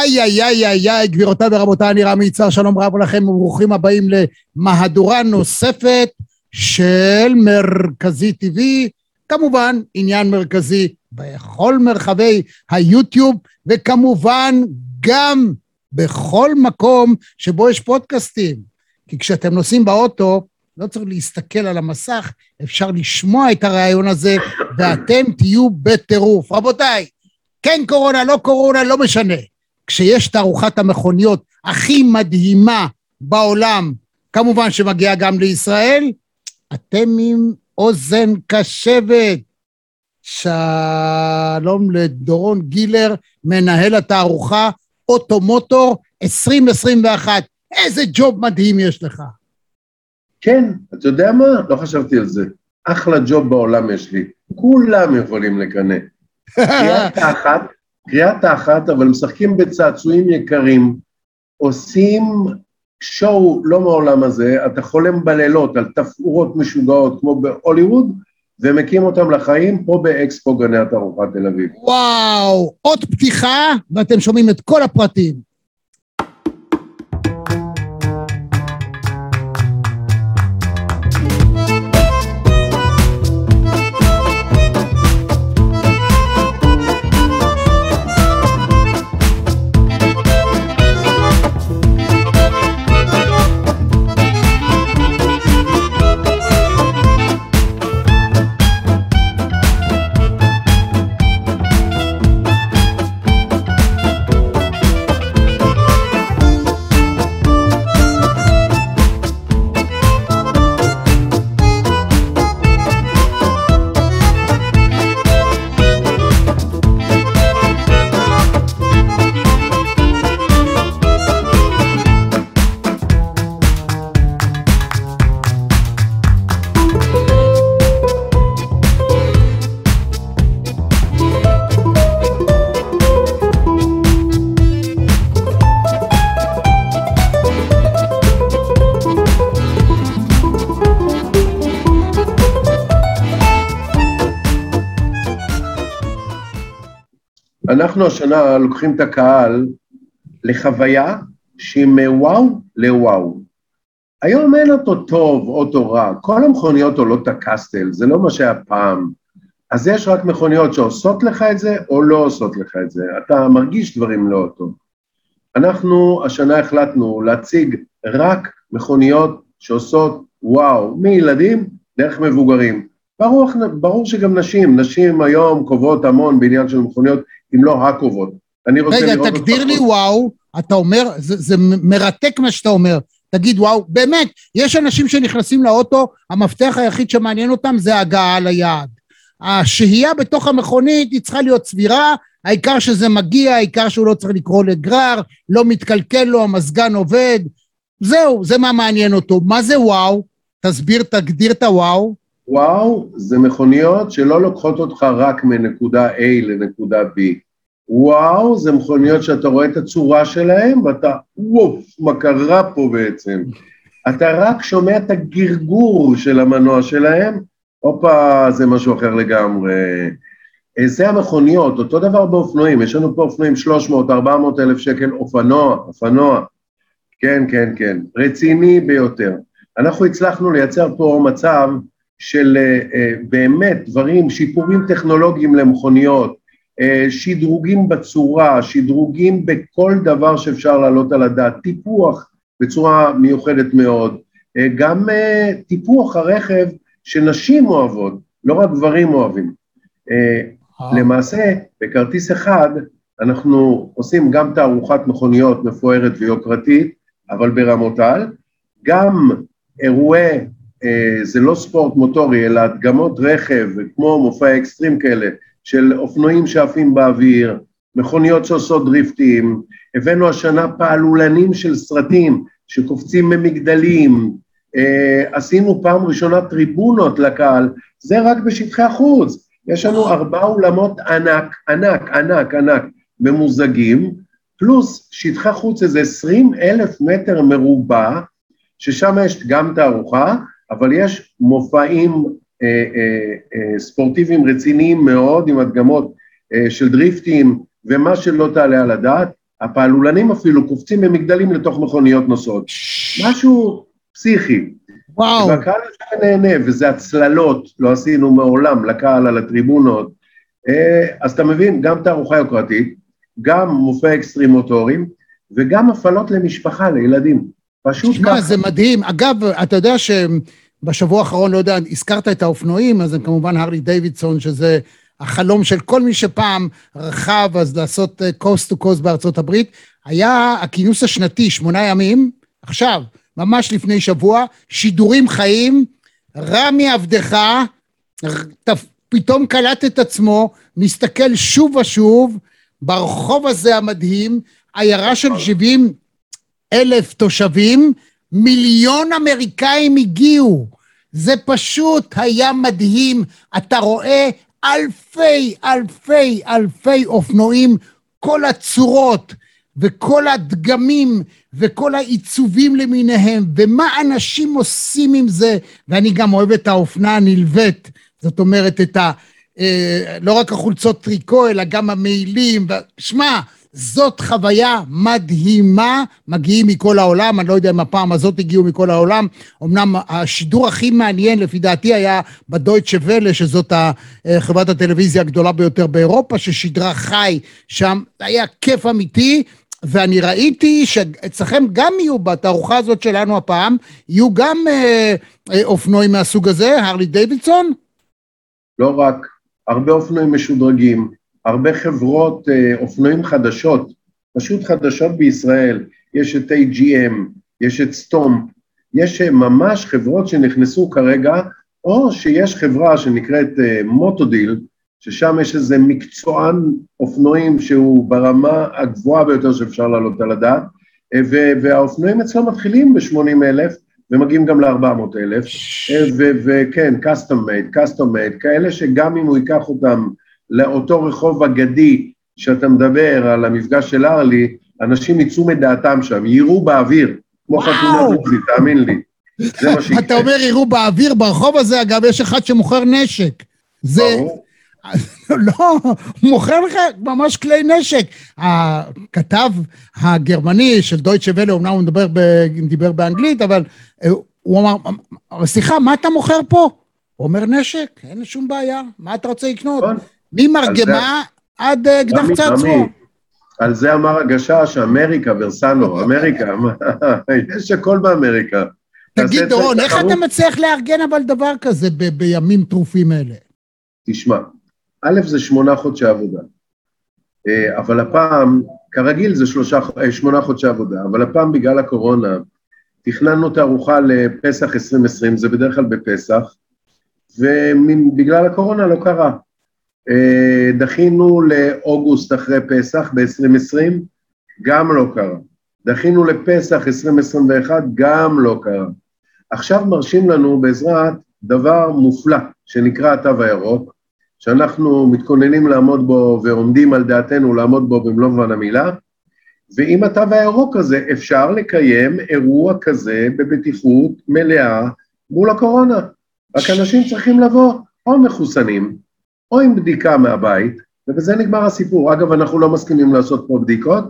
איי, איי, איי, איי, איי, גבירותיי ורבותיי, אני רמי יצהר, שלום רב לכם וברוכים הבאים למהדורה נוספת של מרכזי TV, כמובן עניין מרכזי בכל מרחבי היוטיוב, וכמובן גם בכל מקום שבו יש פודקאסטים. כי כשאתם נוסעים באוטו, לא צריך להסתכל על המסך, אפשר לשמוע את הרעיון הזה, ואתם תהיו בטירוף. רבותיי, כן קורונה, לא קורונה, לא משנה. כשיש תערוכת המכוניות הכי מדהימה בעולם, כמובן שמגיעה גם לישראל, אתם עם אוזן קשבת. שלום לדורון גילר, מנהל התערוכה אוטומוטור 2021. איזה ג'וב מדהים יש לך. כן, אתה יודע מה? לא חשבתי על זה. אחלה ג'וב בעולם יש לי. כולם יכולים לקנא. קריאת תחת, קריאת תחת, אבל משחקים בצעצועים יקרים, עושים שואו לא מעולם הזה, אתה חולם בלילות על תפאורות משוגעות כמו בהוליווד, ומקים אותם לחיים פה באקספו גני התערוכה תל אביב. וואו, עוד פתיחה, ואתם שומעים את כל הפרטים. אנחנו השנה לוקחים את הקהל לחוויה שהיא מוואו לוואו. היום אין אותו טוב, אוטו רע, כל המכוניות עולות את הקסטל, זה לא מה שהיה פעם. אז יש רק מכוניות שעושות לך את זה או לא עושות לך את זה, אתה מרגיש דברים לא אותו. אנחנו השנה החלטנו להציג רק מכוניות שעושות וואו, מילדים דרך מבוגרים. ברור, ברור שגם נשים, נשים היום קובעות המון בעניין של מכוניות, אם לא הקרובות. אני רוצה רגע, לראות... רגע, תגדיר לי וואו, אתה אומר, זה, זה מרתק מה שאתה אומר. תגיד וואו, באמת, יש אנשים שנכנסים לאוטו, המפתח היחיד שמעניין אותם זה הגעה ליעד. השהייה בתוך המכונית היא צריכה להיות סבירה, העיקר שזה מגיע, העיקר שהוא לא צריך לקרוא לגרר, לא מתקלקל לו, המזגן עובד. זהו, זה מה מעניין אותו. מה זה וואו? תסביר, תגדיר את הוואו. וואו, זה מכוניות שלא לוקחות אותך רק מנקודה A לנקודה B. וואו, זה מכוניות שאתה רואה את הצורה שלהן ואתה, וואו, מה קרה פה בעצם? אתה רק שומע את הגרגור של המנוע שלהם, הופה, זה משהו אחר לגמרי. אה, זה המכוניות, אותו דבר באופנועים, יש לנו פה אופנועים 300, 400 אלף שקל, אופנוע, אופנוע. כן, כן, כן, רציני ביותר. אנחנו הצלחנו לייצר פה מצב של אה, אה, באמת דברים, שיפורים טכנולוגיים למכוניות, אה, שדרוגים בצורה, שדרוגים בכל דבר שאפשר להעלות על הדעת, טיפוח בצורה מיוחדת מאוד, גם טיפוח הרכב שנשים אוהבות, לא רק גברים אוהבים. למעשה, בכרטיס אחד אנחנו עושים גם תערוכת מכוניות מפוארת ויוקרתית, אבל ברמות על, גם אירועי זה לא ספורט מוטורי, אלא הדגמות רכב, כמו מופעי אקסטרים כאלה, של אופנועים שעפים באוויר, מכוניות שעושות דריפטים, הבאנו השנה פעלולנים של סרטים שקופצים ממגדלים, אה, עשינו פעם ראשונה טריבונות לקהל, זה רק בשטחי החוץ, יש לנו ארבעה אולמות ענק, ענק, ענק, ענק, ממוזגים, פלוס שטחי חוץ איזה עשרים אלף מטר מרובע, ששם יש גם תערוכה, אבל יש מופעים אה, אה, אה, ספורטיביים רציניים מאוד עם הדגמות אה, של דריפטים ומה שלא תעלה על הדעת, הפעלולנים אפילו קופצים ממגדלים לתוך מכוניות נוסעות. משהו פסיכי. וואו. והקהל יושב ונהנה, וזה הצללות, לא עשינו מעולם לקהל על הטריבונות. אה, אז אתה מבין, גם תערוכה יוקרתית, גם מופעי אקסטרים מוטורים, וגם הפעלות למשפחה, לילדים. פשוט שמע, ככה. זה מדהים. אגב, אתה יודע שבשבוע האחרון, לא יודע, הזכרת את האופנועים, אז זה כמובן Harley Davidson, שזה החלום של כל מי שפעם רכב, אז לעשות coast to coast בארצות הברית. היה הכינוס השנתי, שמונה ימים, עכשיו, ממש לפני שבוע, שידורים חיים, רמי עבדך, פתאום קלט את עצמו, מסתכל שוב ושוב, ברחוב הזה המדהים, עיירה של 70 אלף תושבים, מיליון אמריקאים הגיעו. זה פשוט היה מדהים. אתה רואה אלפי, אלפי, אלפי אופנועים, כל הצורות וכל הדגמים וכל העיצובים למיניהם, ומה אנשים עושים עם זה, ואני גם אוהב את האופנה הנלווית, זאת אומרת, את ה... אה, לא רק החולצות טריקו, אלא גם המעילים. שמע, זאת חוויה מדהימה, מגיעים מכל העולם, אני לא יודע אם הפעם הזאת הגיעו מכל העולם, אמנם השידור הכי מעניין לפי דעתי היה בדויטשה ולה, שזאת חברת הטלוויזיה הגדולה ביותר באירופה, ששידרה חי שם, היה כיף אמיתי, ואני ראיתי שאצלכם גם יהיו בתערוכה הזאת שלנו הפעם, יהיו גם אה, אה, אופנועים מהסוג הזה, הרלי דיווידסון? לא רק, הרבה אופנועים משודרגים, הרבה חברות אה, אופנועים חדשות, פשוט חדשות בישראל, יש את AGM, יש את סטום, יש אה, ממש חברות שנכנסו כרגע, או שיש חברה שנקראת אה, מוטודיל, ששם יש איזה מקצוען אופנועים שהוא ברמה הגבוהה ביותר שאפשר להעלות על הדעת, והאופנועים אצלו מתחילים ב-80 אלף ומגיעים גם ל-400 אלף, וכן, custom made, custom made, כאלה שגם אם הוא ייקח אותם לאותו רחוב אגדי שאתה מדבר על המפגש של ארלי, אנשים יצאו מדעתם שם, יירו באוויר, כמו. חתונה דרוזית, תאמין לי. זה מה שיקרה. אתה אומר יראו באוויר, ברחוב הזה אגב יש אחד שמוכר נשק. זה, ברור. לא, הוא מוכר לך ממש כלי נשק. הכתב הגרמני של דויטשה ולה, אמנם הוא מדבר, ב, דיבר באנגלית, אבל אה, הוא אמר, "אבל סליחה, מה אתה מוכר פה? הוא אומר נשק, אין שום בעיה, מה אתה רוצה לקנות? ממרגמה עד אה, אקדח רמי, צעצוע. על זה אמר הגשש, אמריקה, ורסנו, אמריקה, יש הכל באמריקה. תגיד, דורון, איך. אתה מצליח לארגן אבל דבר כזה ב- בימים טרופים אלה? תשמע, א', זה שמונה חודשי עבודה, אה, אבל הפעם, כרגיל זה שלושה, אה, שמונה חודשי עבודה, אבל הפעם בגלל הקורונה, תכננו תערוכה לפסח 2020, זה בדרך כלל בפסח, ובגלל הקורונה לא קרה. אה, דחינו לאוגוסט אחרי פסח ב-2020, גם לא קרה. דחינו לפסח 2021, גם לא קרה. עכשיו מרשים לנו בעזרת דבר מופלא שנקרא התו הירוק, שאנחנו מתכוננים לעמוד בו ועומדים על דעתנו לעמוד בו במלוא מובן המילה, ועם התו הירוק הזה אפשר לקיים אירוע כזה בבטיחות מלאה מול הקורונה. רק אנשים צריכים לבוא או מחוסנים או עם בדיקה מהבית, ובזה נגמר הסיפור. אגב, אנחנו לא מסכימים לעשות פה בדיקות,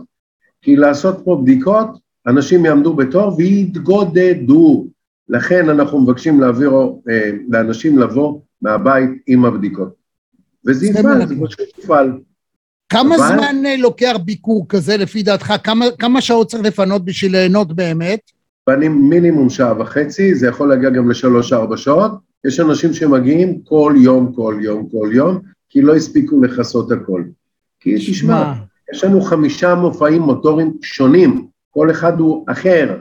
כי לעשות פה בדיקות, אנשים יעמדו בתור ויתגודדו. לכן אנחנו מבקשים להעביר אה, לאנשים לבוא מהבית עם הבדיקות. וזה זה יפעל, זה. פשוט יפעל. כמה אבל- זמן אה, לוקח ביקור כזה לפי דעתך? כמה, כמה שעות צריך לפנות בשביל ליהנות באמת? ואני מינימום שעה וחצי, זה יכול להגיע גם לשלוש-ארבע שעות. יש אנשים שמגיעים כל יום, כל יום, כל יום, כי לא הספיקו לכסות הכל. כי תשמע, יש לנו חמישה מופעים מוטוריים שונים, כל אחד הוא אחר,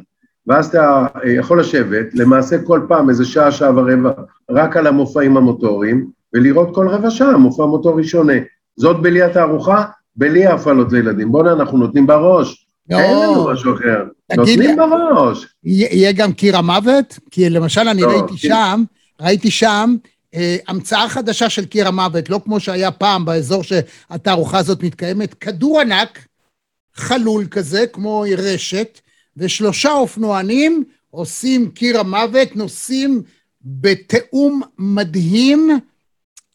ואז אתה אה, יכול לשבת, למעשה כל פעם איזה שעה, שעה ורבע, רק על המופעים המוטוריים, ולראות כל רבע שעה מופע מוטורי שונה. זאת בלי התערוכה, בלי ההפעלות לילדים. בוא'נה, אנחנו נותנים בראש. אין לנו משהו אחר. תגיד לי- נותנים בראש. יהיה יהיה גם קיר המוות? כי למשל אני לא, ראיתי כן. שם, ראיתי שם אה, המצאה חדשה של קיר המוות, לא כמו שהיה פעם באזור שהתערוכה הזאת מתקיימת, כדור ענק, חלול כזה, כמו רשת, ושלושה אופנוענים עושים קיר המוות, נוסעים בתיאום מדהים,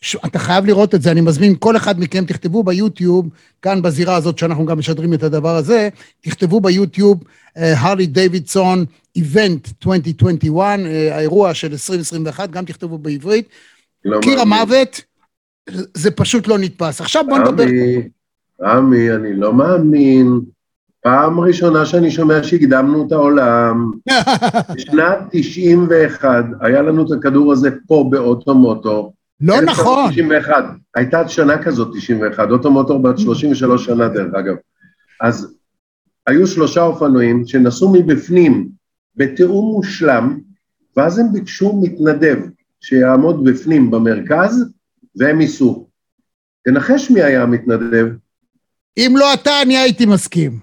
ש... אתה חייב לראות את זה, אני מזמין כל אחד מכם, תכתבו ביוטיוב, כאן בזירה הזאת שאנחנו גם משדרים את הדבר הזה, תכתבו ביוטיוב, הרלי דיווידסון, איבנט 2021, uh, האירוע של 2021, גם תכתבו בעברית. לא קיר מאמין. המוות, זה פשוט לא נתפס. עכשיו בוא נדבר... רמי, רמי, אני לא מאמין. פעם ראשונה שאני שומע שהקדמנו את העולם. בשנת 91 היה לנו את הכדור הזה פה באוטומוטו. לא נכון. 91. הייתה שנה כזאת, 91. אוטומוטור בת 33 שנה, דרך אגב. אז היו שלושה אופנועים שנסעו מבפנים בתיאום מושלם, ואז הם ביקשו מתנדב שיעמוד בפנים במרכז, והם ייסעו. תנחש מי היה המתנדב? אם לא אתה, אני הייתי מסכים.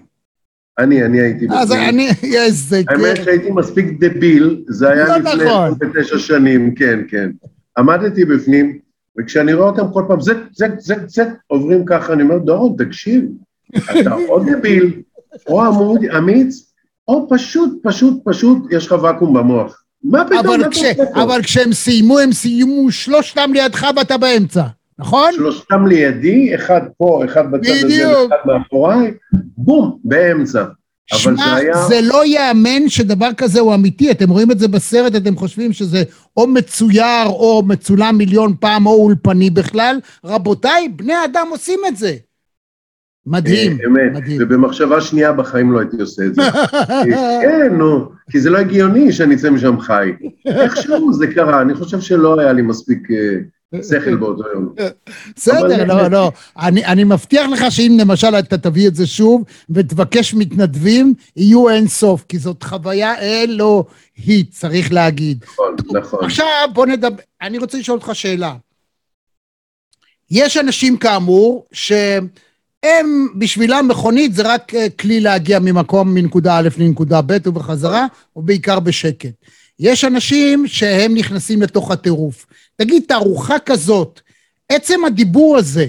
אני, אני הייתי אז אני, איזה... האמת שהייתי מספיק דביל, זה היה לא לפני נכון. 29 שנים, כן, כן. עמדתי בפנים, וכשאני רואה אותם כל פעם, זק, זק, זק, זק, עוברים ככה, אני אומר, דורון, תקשיב, אתה או דביל, או עמוד, אמיץ, או פשוט, פשוט, פשוט, יש לך ואקום במוח. מה פתאום? אבל, כש? אבל כשהם סיימו, הם סיימו שלושתם לידך ואתה באמצע, נכון? שלושתם לידי, אחד פה, אחד בצד הזה. אחד מאחוריי, בום, באמצע. שמע, זה היה... זה לא ייאמן שדבר כזה הוא אמיתי. אתם רואים את זה בסרט, אתם חושבים שזה או מצויר או מצולם מיליון פעם או אולפני בכלל. רבותיי, בני אדם עושים את זה. מדהים, אה, אמת, מדהים. ובמחשבה שנייה בחיים לא הייתי עושה את זה. כן, נו, כי זה לא הגיוני שאני אצא משם חי. איכשהו זה קרה, אני חושב שלא היה לי מספיק אה, שכל באותו יום. בסדר, אבל- לא, לא. אני, אני מבטיח לך שאם למשל אתה תביא את זה שוב ותבקש מתנדבים, יהיו אין סוף, כי זאת חוויה אלוהית, צריך להגיד. נכון, נכון. עכשיו בוא נדבר, אני רוצה לשאול אותך שאלה. יש אנשים כאמור שהם, בשבילם מכונית זה רק אה, כלי להגיע ממקום מנקודה א' לנקודה ב' ובחזרה, ובעיקר בשקט. יש אנשים שהם נכנסים לתוך הטירוף. תגיד, תערוכה כזאת, עצם הדיבור הזה,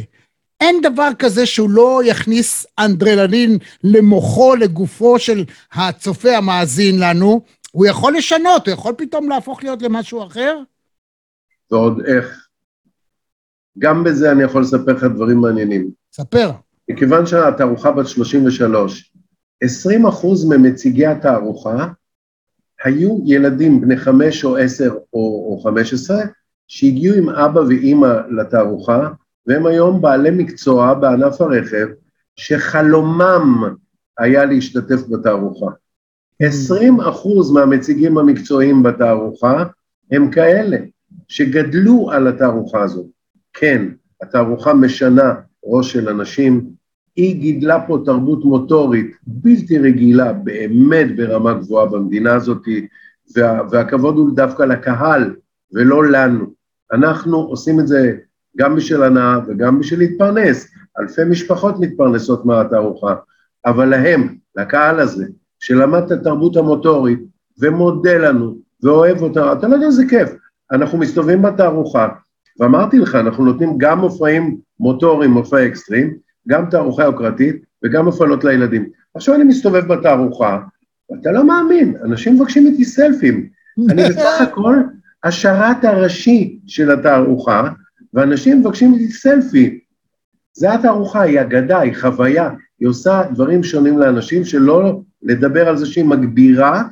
אין דבר כזה שהוא לא יכניס אנדרלנין למוחו, לגופו של הצופה המאזין לנו, הוא יכול לשנות, הוא יכול פתאום להפוך להיות למשהו אחר? ועוד איך. גם בזה אני יכול לספר לך דברים מעניינים. ספר. מכיוון שהתערוכה בת 33, 20 אחוז ממציגי התערוכה היו ילדים בני חמש או עשר או, חמש עשרה, שהגיעו עם אבא ואימא לתערוכה, והם היום בעלי מקצוע בענף הרכב, שחלומם היה להשתתף בתערוכה. 20 אחוז מהמציגים המקצועיים בתערוכה הם כאלה שגדלו על התערוכה הזאת. כן, התערוכה משנה ראש של אנשים, היא גידלה פה תרבות מוטורית בלתי רגילה, באמת ברמה גבוהה במדינה הזאת, וה, והכבוד הוא דווקא לקהל ולא לנו. אנחנו עושים את זה גם בשביל הנאה וגם בשביל להתפרנס. אלפי משפחות מתפרנסות מהתערוכה, אבל להם, לקהל הזה, שלמד את התרבות המוטורית ומודה לנו ואוהב אותה, אתה לא יודע איזה כיף. אנחנו מסתובבים בתערוכה, ואמרתי לך, אנחנו נותנים גם מופעים מוטוריים, מופעי אקסטרים, גם תערוכה יוקרתית וגם הפעלות לילדים. עכשיו אני מסתובב בתערוכה, ואתה לא מאמין, אנשים מבקשים איתי סלפים. אני בסך הכל השרת הראשי של התערוכה, ואנשים מבקשים איתי סלפי. זה התערוכה, היא אגדה, היא חוויה, היא עושה דברים שונים לאנשים, שלא לדבר על זה שהיא מגבירה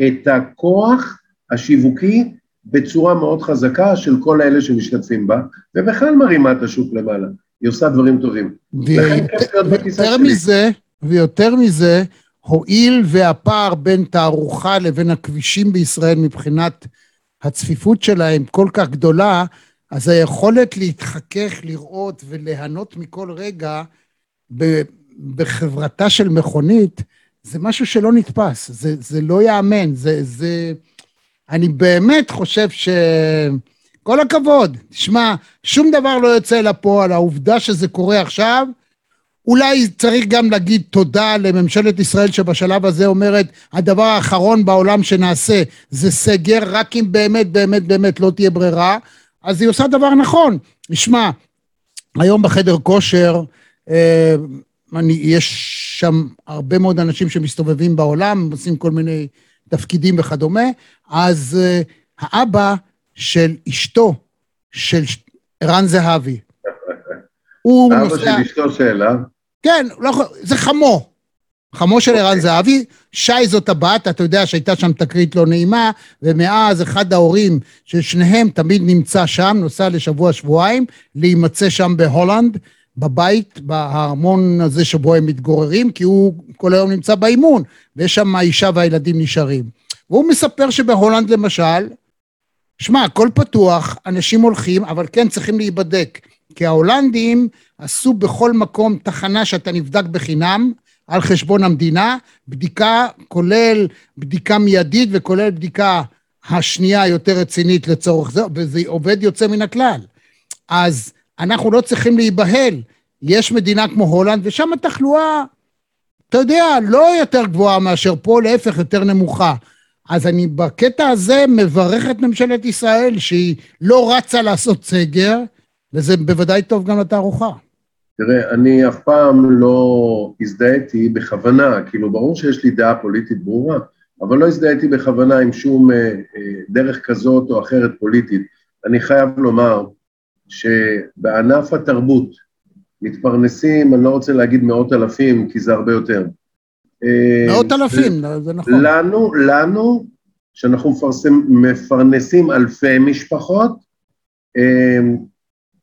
את הכוח השיווקי בצורה מאוד חזקה של כל אלה שמשתתפים בה, ובכלל מרימה את השוק למעלה. היא עושה דברים טובים. ויותר. מזה, ויותר מזה, הואיל והפער בין תערוכה לבין הכבישים בישראל מבחינת הצפיפות שלהם כל כך גדולה, אז היכולת להתחכך, לראות וליהנות מכל רגע ב- בחברתה של מכונית, זה משהו שלא נתפס, זה, זה לא ייאמן, זה, זה... אני באמת חושב ש... כל הכבוד. תשמע, שום דבר לא יוצא לפועל, העובדה שזה קורה עכשיו, אולי צריך גם להגיד תודה לממשלת ישראל שבשלב הזה אומרת, הדבר האחרון בעולם שנעשה זה סגר, רק אם באמת באמת באמת לא תהיה ברירה, אז היא עושה דבר נכון. תשמע, היום בחדר כושר, אה, אני, יש שם הרבה מאוד אנשים שמסתובבים בעולם, עושים כל מיני תפקידים וכדומה, אז אה, האבא של אשתו, של ערן זהבי. הוא אבא נוסע... של אשתו שאלה. כן, לא, זה חמו. חמו של ערן זהבי, שי זאת הבת, אתה יודע שהייתה שם תקרית לא נעימה, ומאז אחד ההורים של שניהם תמיד נמצא שם, נוסע לשבוע-שבועיים, להימצא שם בהולנד, בבית, בארמון הזה שבו הם מתגוררים, כי הוא כל היום נמצא באימון, ויש שם האישה והילדים נשארים. והוא מספר שבהולנד למשל, שמע, הכל פתוח, אנשים הולכים, אבל כן צריכים להיבדק. כי ההולנדים עשו בכל מקום תחנה שאתה נבדק בחינם, על חשבון המדינה, בדיקה כולל בדיקה מיידית וכולל בדיקה השנייה היותר רצינית לצורך זה, וזה עובד יוצא מן הכלל. אז אנחנו לא צריכים להיבהל. יש מדינה כמו הולנד, ושם התחלואה, אתה יודע, לא יותר גבוהה מאשר פה, להפך, יותר נמוכה. אז אני בקטע הזה מברך את ממשלת ישראל שהיא לא רצה לעשות סגר, וזה בוודאי טוב גם לתערוכה. תראה, אני אף פעם לא הזדהיתי בכוונה, כאילו ברור שיש לי דעה פוליטית ברורה, אבל לא הזדהיתי בכוונה עם שום אה, אה, דרך כזאת או אחרת פוליטית. אני חייב לומר שבענף התרבות מתפרנסים, אני לא רוצה להגיד מאות אלפים, כי זה הרבה יותר. אה, מאות אלפים, זה נכון. לנו, לנו, שאנחנו מפרסם, מפרנסים אלפי משפחות, אה,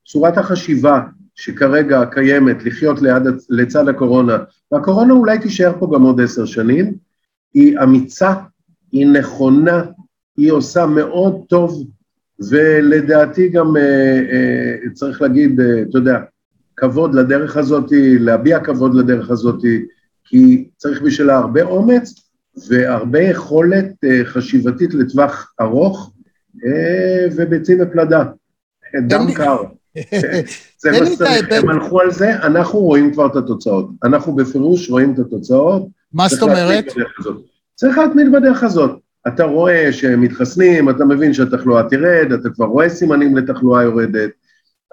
צורת החשיבה שכרגע קיימת לחיות ליד, לצד הקורונה, והקורונה אולי תישאר פה גם עוד עשר שנים, היא אמיצה, היא נכונה, היא עושה מאוד טוב, ולדעתי גם אה, אה, צריך להגיד, אה, אתה יודע, כבוד לדרך הזאת, להביע כבוד לדרך הזאת, כי צריך בשבילה הרבה אומץ והרבה יכולת אה, חשיבתית לטווח ארוך, אה, וביצים ופלדה, דם קר. שצריך, ההיבט- הם הלכו על זה, אנחנו רואים כבר את התוצאות. אנחנו בפירוש רואים את התוצאות. מה זאת צריך אומרת? צריך להתמיד בדרך הזאת. אתה רואה שהם מתחסנים, אתה מבין שהתחלואה תרד, אתה כבר רואה סימנים לתחלואה יורדת.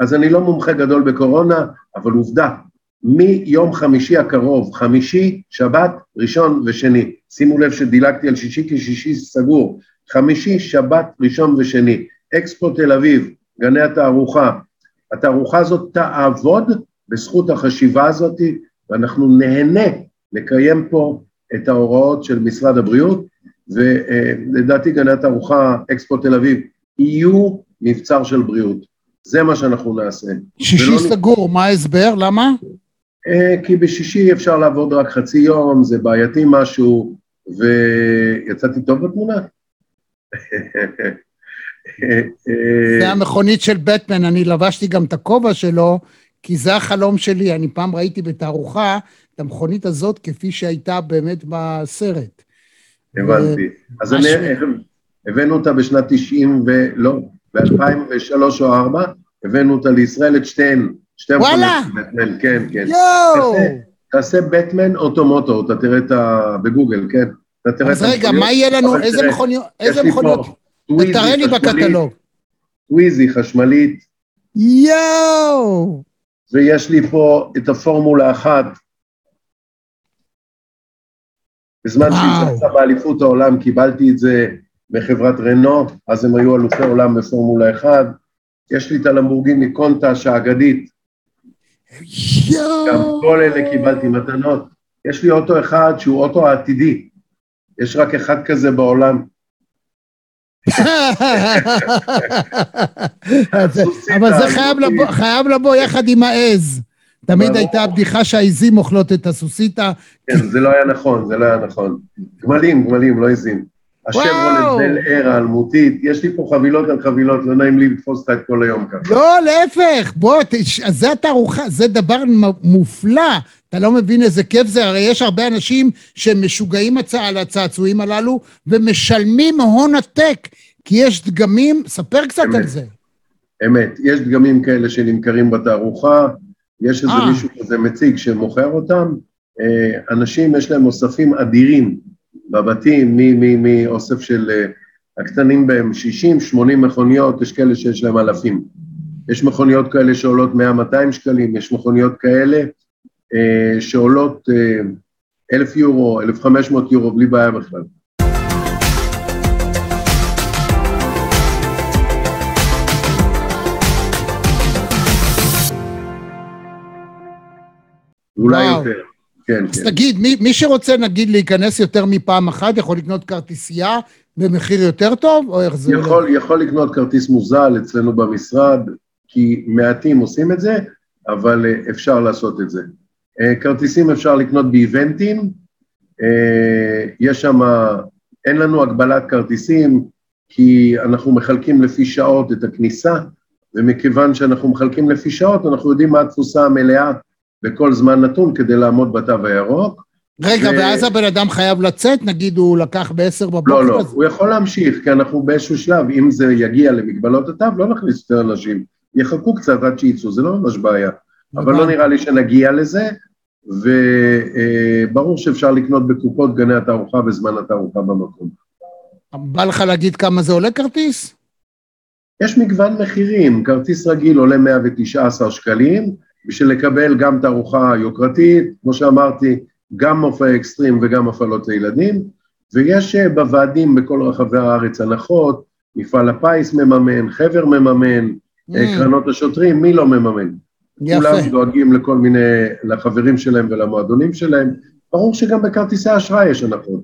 אז אני לא מומחה גדול בקורונה, אבל עובדה, מיום חמישי הקרוב, חמישי, שבת, ראשון ושני. שימו לב שדילגתי על שישי כי שישי סגור. חמישי, שבת, ראשון ושני. אקספו תל אביב, גני התערוכה. התערוכה הזאת תעבוד בזכות החשיבה הזאת, ואנחנו נהנה לקיים פה את ההוראות של משרד הבריאות, ולדעתי גני התערוכה, אקספו תל אביב, יהיו מבצר של בריאות. זה מה שאנחנו נעשה. שישי ולא- סגור, מה ההסבר? למה? אה, כי בשישי אפשר לעבוד רק חצי יום, זה בעייתי משהו, ויצאתי טוב בתמונה? אה, זה המכונית של בטמן, אני לבשתי גם את הכובע שלו, כי זה החלום שלי. אני פעם ראיתי בתערוכה את המכונית הזאת כפי שהייתה באמת בסרט. הבנתי. אז משהו. אני, הבאנו אותה בשנת 90 ו... לא, ב-2003 או 2004, הבאנו אותה לישראל, את שתיהן. שתי וואלה. בטמן, כן, כן. יואו! תעשה- בטמן אוטומוטו, אתה תראה את ה... בגוגל, כן? אתה תראה אז את רגע. מה יהיה לנו? איזה מכוניות? איזה מכוניות? תראה לי בקטלוג. טוויזי חשמלית, יואו! ויש לי פה את הפורמולה אחת. בזמן שהיא. זכתה באליפות העולם, קיבלתי את זה מחברת רנו, אז הם היו אלופי עולם בפורמולה 1. יש לי את הלמבורגיני קונטאש האגדית, גם! כל אלה קיבלתי מתנות. יש לי אוטו אחד שהוא אוטו העתידי, יש רק אחד כזה בעולם. אבל זה חייב לבוא- יחד עם העז. תמיד. הייתה הבדיחה שהעיזים אוכלות את הסוסיתא. כן, זה לא היה נכון, זה לא היה נכון. גמלים, גמלים, לא עזים. וואו. בל אר האלמותית, יש לי פה חבילות על חבילות, לא נעים לי לתפוס אותה את כל היום ככה. לא, להפך, בוא, ת- ש- זה התערוכה, זה דבר מופלא. אתה לא מבין איזה כיף זה, הרי יש הרבה אנשים שמשוגעים הצ- על הצעצועים הללו ומשלמים הון עתק, כי יש דגמים, ספר קצת על אמת. זה. אמת, יש דגמים כאלה שנמכרים בתערוכה, יש איזה אה. מישהו כזה מציג שמוכר אותם, אה, אנשים יש להם אוספים אדירים בבתים, מאוסף של אה, הקטנים בהם 60-80 מכוניות, יש כאלה שיש להם אלפים. יש מכוניות כאלה שעולות 100-200 שקלים, יש מכוניות כאלה אה, שעולות אה, 1,000 יורו, 1,500 יורו, בלי בעיה בכלל. אולי יותר. כן, אז כן. תגיד, מי, מי שרוצה נגיד להיכנס יותר מפעם אחת, יכול לקנות כרטיסייה במחיר יותר טוב, או איך זה? יכול, יכול לקנות כרטיס מוזל אצלנו במשרד, כי מעטים עושים את זה, אבל אה, אפשר לעשות את זה. אה, כרטיסים אפשר לקנות באיבנטים, אה, יש שם, אין לנו הגבלת כרטיסים, כי אנחנו מחלקים לפי שעות את הכניסה, ומכיוון שאנחנו מחלקים לפי שעות, אנחנו יודעים מה התפוסה המלאה בכל זמן נתון כדי לעמוד בתו הירוק. רגע, ו- ואז הבן אדם חייב לצאת, נגיד הוא לקח בעשר בבוקר? לא, לא, אז- הוא יכול להמשיך, כי אנחנו באיזשהו שלב, אם זה יגיע למגבלות התו, לא נכניס יותר אנשים. יחכו קצת עד שיצאו, זה לא ממש בעיה. אבל לא. נראה לי שנגיע לזה, וברור שאפשר לקנות בקופות גני התערוכה בזמן התערוכה במקום. בא לך להגיד כמה זה עולה כרטיס? יש מגוון מחירים, כרטיס רגיל עולה 119 שקלים, בשביל לקבל גם תערוכה יוקרתית, כמו שאמרתי, גם מופעי אקסטרים וגם הפעלות לילדים, ויש אה, בוועדים בכל רחבי הארץ הנחות, מפעל הפיס מממן, חבר מממן, אה, Mm, קרנות השוטרים, מי לא מממן? יפה. כולם דואגים לכל מיני, לחברים שלהם ולמועדונים שלהם. ברור שגם בכרטיסי אשראי יש הנחות.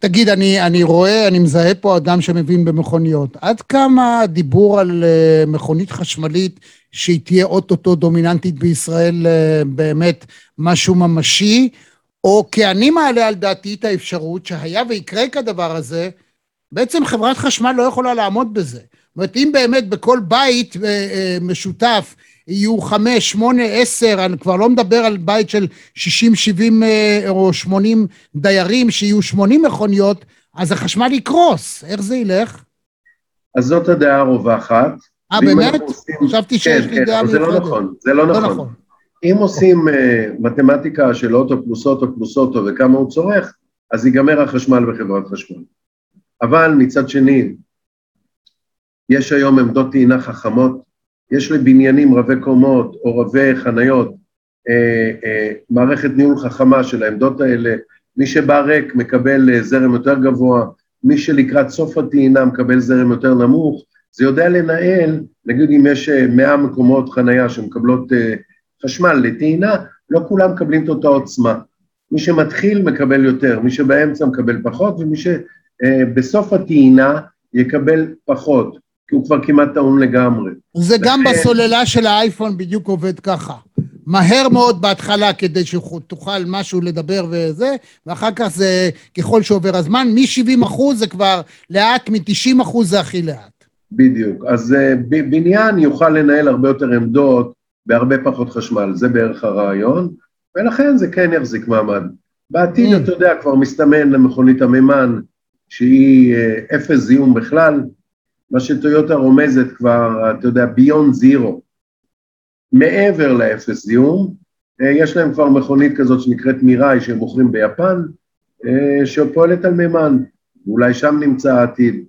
תגיד, אני, אני רואה, אני מזהה פה אדם שמבין במכוניות. עד כמה הדיבור על uh, מכונית חשמלית שהיא תהיה אוטוטו דומיננטית בישראל uh, באמת משהו ממשי, או כי אני מעלה על דעתי את האפשרות שהיה ויקרה כדבר הזה, בעצם חברת חשמל לא יכולה לעמוד בזה. זאת אומרת, אם באמת בכל בית uh, משותף יהיו חמש, שמונה, עשר, אני כבר לא מדבר על בית של 60, 70 אה, או 80 דיירים, שיהיו 80 מכוניות, אז החשמל יקרוס. איך זה ילך? אז זאת הדעה הרווחת. אה, באמת? חשבתי שיש כן, לי כן, דעה אבל זה לא מיוחדת. נכון, זה לא לא נכון. נכון. אם עושים אה, מתמטיקה של אוטו פלוס אוטו פלוס אוטו וכמה הוא צורך, אז ייגמר החשמל בחברת חשמל. אבל מצד שני, יש היום עמדות טעינה חכמות, יש לבניינים רבי קומות או רבי חניות אה, אה, מערכת ניהול חכמה של העמדות האלה, מי שבא ריק מקבל אה, זרם יותר גבוה, מי שלקראת סוף הטעינה מקבל זרם יותר נמוך, זה יודע לנהל, נגיד אם יש אה, 100 מקומות חנייה שמקבלות אה, חשמל לטעינה, לא כולם מקבלים את אותה עוצמה. מי שמתחיל מקבל יותר, מי שבאמצע מקבל פחות, ומי שבסוף הטעינה יקבל פחות, הוא כבר כמעט טעון לגמרי. זה גם בסוללה של האייפון בדיוק עובד ככה. מהר מאוד בהתחלה כדי שתוכל משהו לדבר וזה, ואחר כך זה ככל שעובר הזמן, מ-70 אחוז זה כבר לאט, מ-90 אחוז זה הכי לאט. בדיוק. אז אה, בניין יוכל לנהל הרבה יותר עמדות בהרבה פחות חשמל, זה בערך הרעיון, ולכן זה כן יחזיק מעמד. בעתיד, Mm. אתה יודע, כבר מסתמן למכונית המימן, שהיא אה, אפס זיהום בכלל, מה שטויוטה רומזת כבר, אתה יודע, ביונד זירו. מעבר לאפס זיהום, אה, יש להם כבר מכונית כזאת שנקראת מיראי, שהם מוכרים ביפן, אה, שפועלת על מימן, ואולי שם נמצא העתיד,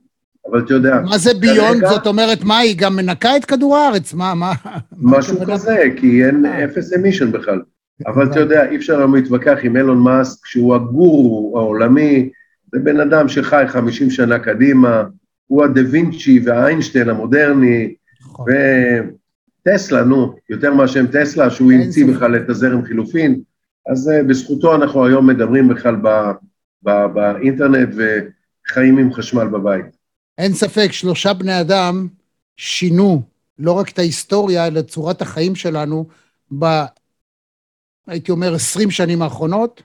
אבל אתה יודע, מה זה ביונד? כרגע- זאת אומרת, מה, היא גם מנקה את כדור הארץ? מה, מה? משהו? כזה, כי אין אה. אפס אמישן בכלל. אבל אתה יודע, אי אפשר היום להתווכח עם אילון מאסק, שהוא הגורו העולמי, זה בן אדם שחי 50 שנה קדימה, הוא הדה וינצ'י והאיינשטיין המודרני, נכון. וטסלה, נו, יותר מאשר טסלה, שהוא המציא. בכלל את הזרם חילופין, אז אה, בזכותו אנחנו היום מדברים בכלל ב- ב- באינטרנט וחיים עם חשמל בבית. אין ספק, שלושה בני אדם שינו לא רק את ההיסטוריה, אלא את צורת החיים שלנו ב... הייתי אומר, 20 שנים האחרונות.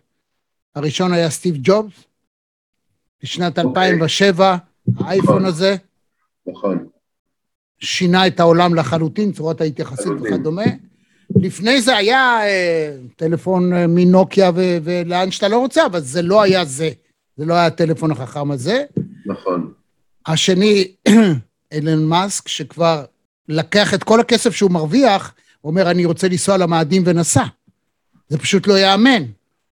הראשון היה סטיב ג'ובס, בשנת אוקיי. 2007, האייפון הזה נכון. שינה את העולם לחלוטין, צורת ההתייחסות. וכדומה. לפני זה היה אה, טלפון אה, מנוקיה ו- ולאן שאתה לא רוצה, אבל זה לא היה זה. זה לא היה הטלפון החכם הזה. נכון. השני, אילן מאסק, שכבר לקח את כל הכסף שהוא מרוויח, אומר, אני רוצה לנסוע למאדים ונסע. זה פשוט לא ייאמן.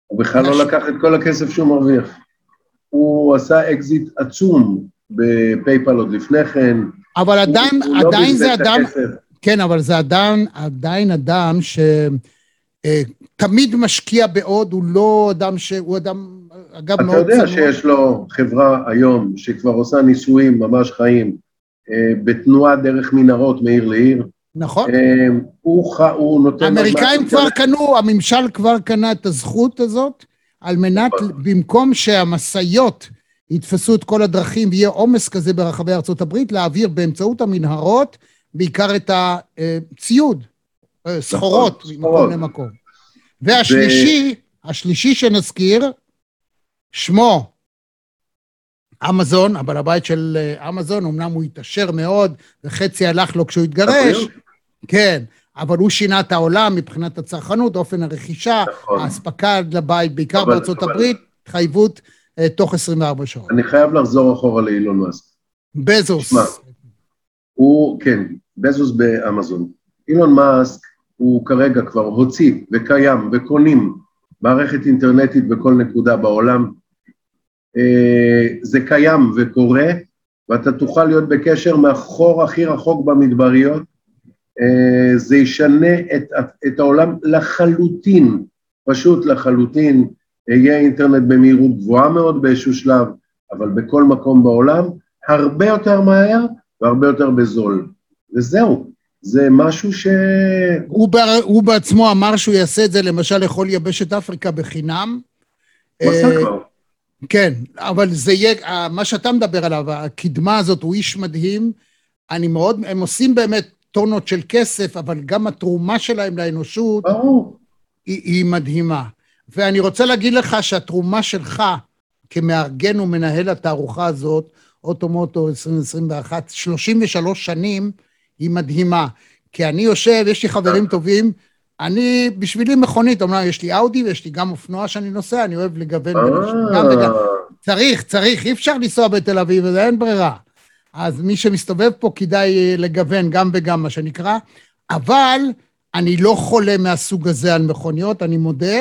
הוא בכלל לא. לקח את כל הכסף שהוא מרוויח. הוא עשה אקזיט עצום ב PayPal עוד לפני כן. אבל עדיין, הוא- הוא לא עדיין בזבז זה אדם, הכסף. כן, אבל זה עדיין, עדיין אדם שתמיד משקיע בעוד, הוא לא אדם ש... הוא אדם, אגב, אתה מאוד יודע צנוע. שיש לו חברה היום שכבר עושה ניסויים ממש חיים אה, בתנועה דרך מנהרות מעיר לעיר. נכון. אה, הוא, ח- הוא נותן... האמריקאים כבר קנו, הממשל כבר קנה את הזכות הזאת, על מנת, במקום שהמשאיות יתפסו את כל הדרכים ויהיה עומס כזה ברחבי ארצות הברית, להעביר באמצעות המנהרות בעיקר את הציוד, אה, סחורות, נכון, ממקום סחורות. למקום. והשלישי, השלישי שנזכיר, שמו אמזון, הבעל הבית של אה, אמזון, אמנם הוא התעשר מאוד, וחצי הלך לו כשהוא התגרש. כן, אבל הוא שינה את העולם מבחינת הצרכנות, אופן הרכישה, נכון. האספקה לבית, בעיקר אבל- בארצות אבל- הברית, התחייבות תוך 24 שעות. אני חייב לחזור אחורה לאילון מאסק. בזוס. שמע. הוא, כן, בזוס באמזון. אילון מאסק הוא כרגע כבר הוציא וקיים וקונים מערכת אינטרנטית בכל נקודה בעולם. אה, זה קיים וקורה, ואתה תוכל להיות בקשר מהחור הכי רחוק במדבריות. אה, זה ישנה את, את העולם לחלוטין, פשוט לחלוטין. יהיה אינטרנט במהירות גבוהה מאוד באיזשהו שלב, אבל בכל מקום בעולם, הרבה יותר מהר והרבה יותר בזול. וזהו, זה משהו ש... הוא, בר- הוא בעצמו אמר שהוא יעשה את זה למשל לכל יבשת אפריקה בחינם. הוא עשה כבר. כן, אבל זה יהיה, מה שאתה מדבר עליו, הקדמה הזאת, הוא איש מדהים. אני מאוד, הם עושים באמת טונות של כסף, אבל גם התרומה שלהם לאנושות ברור. היא, היא מדהימה. ואני רוצה להגיד לך שהתרומה שלך כמארגן ומנהל התערוכה הזאת, אוטומוטו 2021, 33 שנים, היא מדהימה. כי אני יושב, יש לי חברים טובים, אני, בשבילי מכונית, אמנם יש לי אאודי ויש לי גם אופנוע שאני נוסע, אני אוהב לגוון בין גם וגם. אה, צריך, צריך, אי אפשר לנסוע בתל אביב, וזה אין ברירה. אז מי שמסתובב פה כדאי אה, לגוון גם וגם, מה שנקרא. אבל אני לא חולה מהסוג הזה על מכוניות, אני מודה.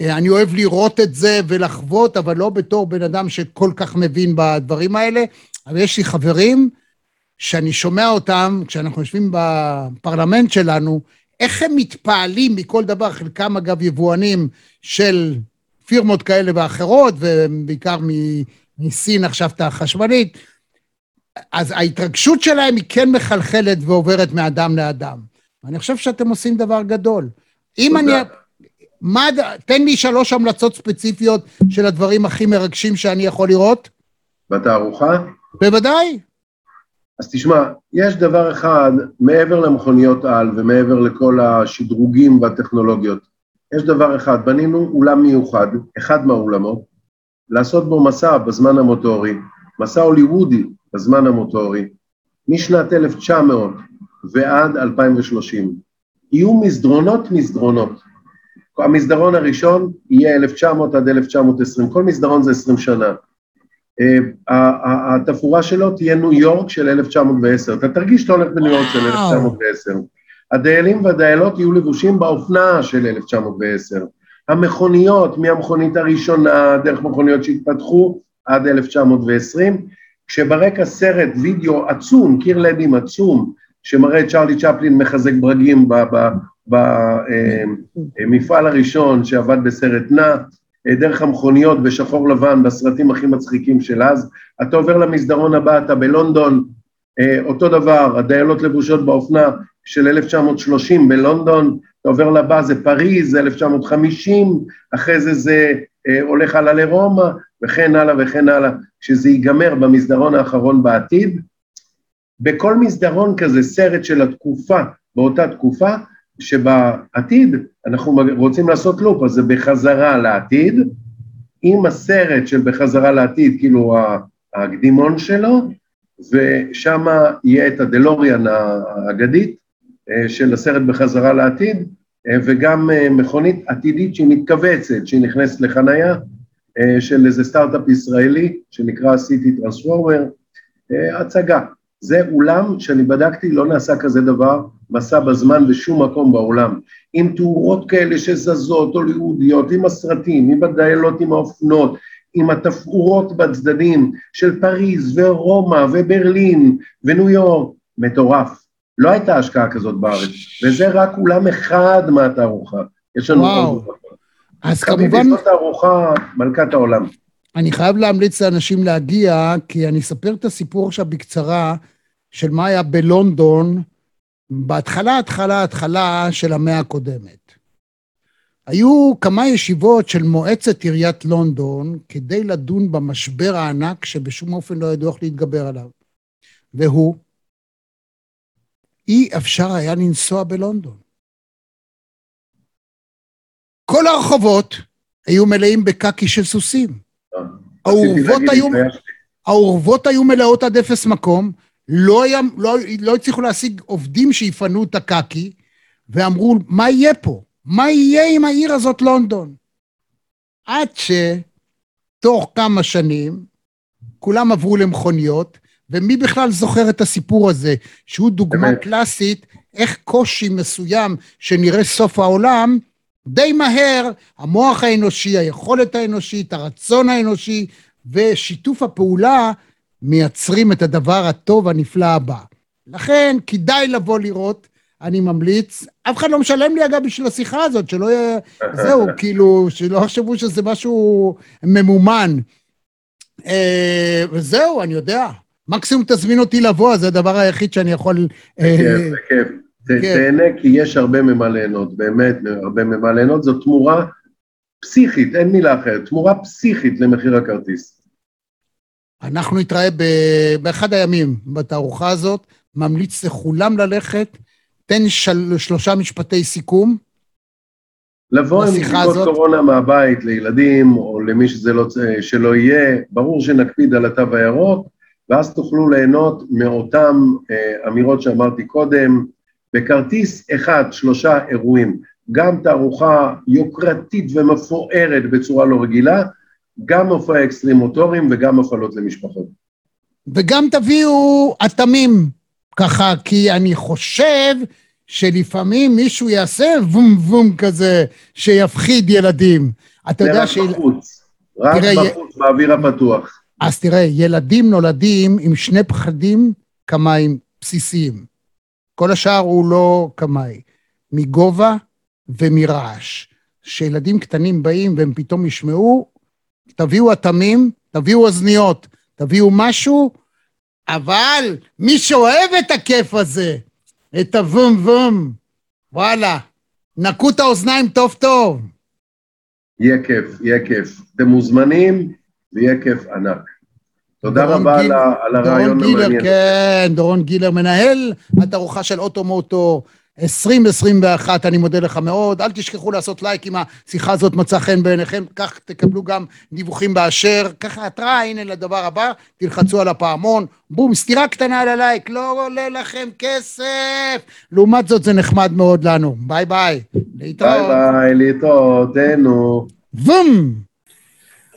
אה, אני אוהב לראות את זה ולחוות, אבל לא בתור בן אדם שכל כך מבין בדברים האלה. אבל יש לי חברים שאני שומע אותם, כשאנחנו יושבים בפרלמנט שלנו, איך הם מתפעלים מכל דבר, חלקם אגב יבואנים של פירמות כאלה ואחרות, ובעיקר מסין עכשיו את החשמלית, אז ההתרגשות שלהם היא כן מחלחלת ועוברת מאדם לאדם. ואני חושב שאתם עושים דבר גדול. אם אני... מה, תן לי שלוש המלצות ספציפיות של הדברים הכי מרגשים שאני יכול לראות. בתערוכה? בוודאי. אז תשמע, יש דבר אחד, מעבר למכוניות על ומעבר לכל השדרוגים והטכנולוגיות, יש דבר אחד, בנינו אולם מיוחד, אחד מהאולמות, לעשות בו מסע בזמן המוטורי, מסע הוליוודי בזמן המוטורי, משנת 1900 ועד 2030. יהיו מסדרונות מסדרונות. המסדרון הראשון יהיה 1900 עד 1920, כל מסדרון זה 20 שנה. אה, התפאורה שלו תהיה ניו יורק של 1910. אתה תרגיש שאתה הולך בניו יורק של וואו. 1910. הדיילים והדיילות יהיו לבושים באופנה של 1910. המכוניות, מהמכונית הראשונה, דרך מכוניות שהתפתחו עד 1920, כשברקע סרט וידאו עצום, קיר לדים עצום, שמראה את צ'רלי צ'פלין מחזק ברגים במפעל הראשון שעבד בסרט נע, דרך המכוניות בשחור לבן, בסרטים הכי מצחיקים של אז. אתה עובר למסדרון הבא, אתה בלונדון, אה, אותו דבר, הדיילות לבושות באופנה של 1930 בלונדון, אתה עובר לבא, זה פריז, 1950, אחרי זה זה אה, הולך הלאה לרומא, וכן הלאה וכן הלאה, כשזה ייגמר במסדרון האחרון בעתיד. בכל מסדרון כזה, סרט של התקופה, באותה תקופה, שבעתיד אנחנו רוצים לעשות לופ, אז זה בחזרה לעתיד, עם הסרט של בחזרה לעתיד, כאילו הקדימון שלו, ושם יהיה את הדלוריאן האגדית אה, של הסרט בחזרה לעתיד, אה, וגם אה, מכונית עתידית שהיא מתכווצת, שהיא נכנסת לחנייה, של איזה סטארט-אפ ישראלי שנקרא Transformer, אה, הצגה. זה אולם שאני בדקתי, לא נעשה כזה דבר, מסע בזמן בשום מקום בעולם. עם תאורות כאלה שזזות, הוליוודיות, עם הסרטים, עם הדיילות, עם האופנות, עם התפאורות בצדדים של פריז ורומא וברלין וניו יורק, מטורף. לא הייתה השקעה כזאת בארץ, וזה רק אולם אחד מהתערוכה. יש לנו... וואו. אז חביבי, כמובן, זאת תערוכה מלכת העולם. אני חייב להמליץ לאנשים להגיע, כי אני אספר את הסיפור עכשיו בקצרה, של מה היה בלונדון בהתחלה, התחלה, התחלה של המאה הקודמת. היו כמה ישיבות של מועצת עיריית לונדון כדי לדון במשבר הענק שבשום אופן לא ידעו איך להתגבר עליו. והוא, אי אפשר היה לנסוע בלונדון. כל הרחובות היו מלאים בקקי של סוסים. האורוות היו, מלאות עד אפס מקום, לא, היה, לא, לא הצליחו להשיג עובדים שיפנו את הקקי, ואמרו, מה יהיה פה? מה יהיה עם העיר הזאת לונדון? עד שתוך כמה שנים כולם עברו למכוניות, ומי בכלל זוכר את הסיפור הזה, שהוא דוגמה קלאסית איך קושי מסוים שנראה סוף העולם, די מהר המוח האנושי, היכולת האנושית, הרצון האנושי ושיתוף הפעולה מייצרים את הדבר הטוב הנפלא הבא. לכן כדאי לבוא לראות, אני ממליץ. אף אחד לא משלם לי אגב בשביל השיחה הזאת, שלא יהיה... זהו, כאילו, שלא יחשבו שזה משהו ממומן. אה, וזהו, אני יודע. מקסימום תזמין אותי לבוא, זה הדבר היחיד שאני יכול... אה, בכיף, בכיף. כן. תהנה, כי יש הרבה ממה ליהנות, באמת, הרבה ממה ליהנות. זו תמורה פסיכית, אין מילה אחרת, תמורה פסיכית למחיר הכרטיס. אנחנו נתראה באחד הימים בתערוכה הזאת, ממליץ לכולם ללכת, תן של, שלושה משפטי סיכום. לבוא עם בדיקות קורונה מהבית לילדים, או למי שזה לא, שלא יהיה, ברור שנקפיד על התו הירוק, ואז תוכלו ליהנות מאותן אה, אמירות שאמרתי קודם, בכרטיס אחד, שלושה אירועים, גם תערוכה יוקרתית ומפוארת בצורה לא רגילה, גם מופעי אקסטרים מוטוריים וגם הפעלות למשפחות. וגם תביאו אטמים, ככה, כי אני חושב שלפעמים מישהו יעשה וום וום כזה, שיפחיד ילדים. אתה יודע ש... רק בחוץ, רק תראה, בחוץ, י... באוויר הפתוח. אז תראה, ילדים נולדים עם שני פחדים קמיים בסיסיים. כל השאר הוא לא קמאי. מגובה ומרעש. כשילדים קטנים באים והם פתאום ישמעו, תביאו אטמים, תביאו אוזניות, תביאו משהו, אבל מי שאוהב את הכיף הזה, את הוום וום, וואלה, נקו את האוזניים טוב טוב. יהיה כיף, יהיה כיף. אתם מוזמנים, ויהיה כיף ענק. תודה רבה גיל, על הרעיון המעניין. כן, דורון גילר, מנהל התערוכה של אוטומוטו 2021, אני מודה לך מאוד. אל תשכחו לעשות לייק אם השיחה הזאת מצאה חן בעיניכם, כך תקבלו גם דיווחים באשר. ככה התראה, הנה לדבר הבא, תלחצו על הפעמון, בום, סטירה קטנה על הלייק, לא עולה לכם כסף. לעומת זאת זה נחמד מאוד לנו. ביי ביי. להתראות. ביי ביי, להתראות, תהנו. בום!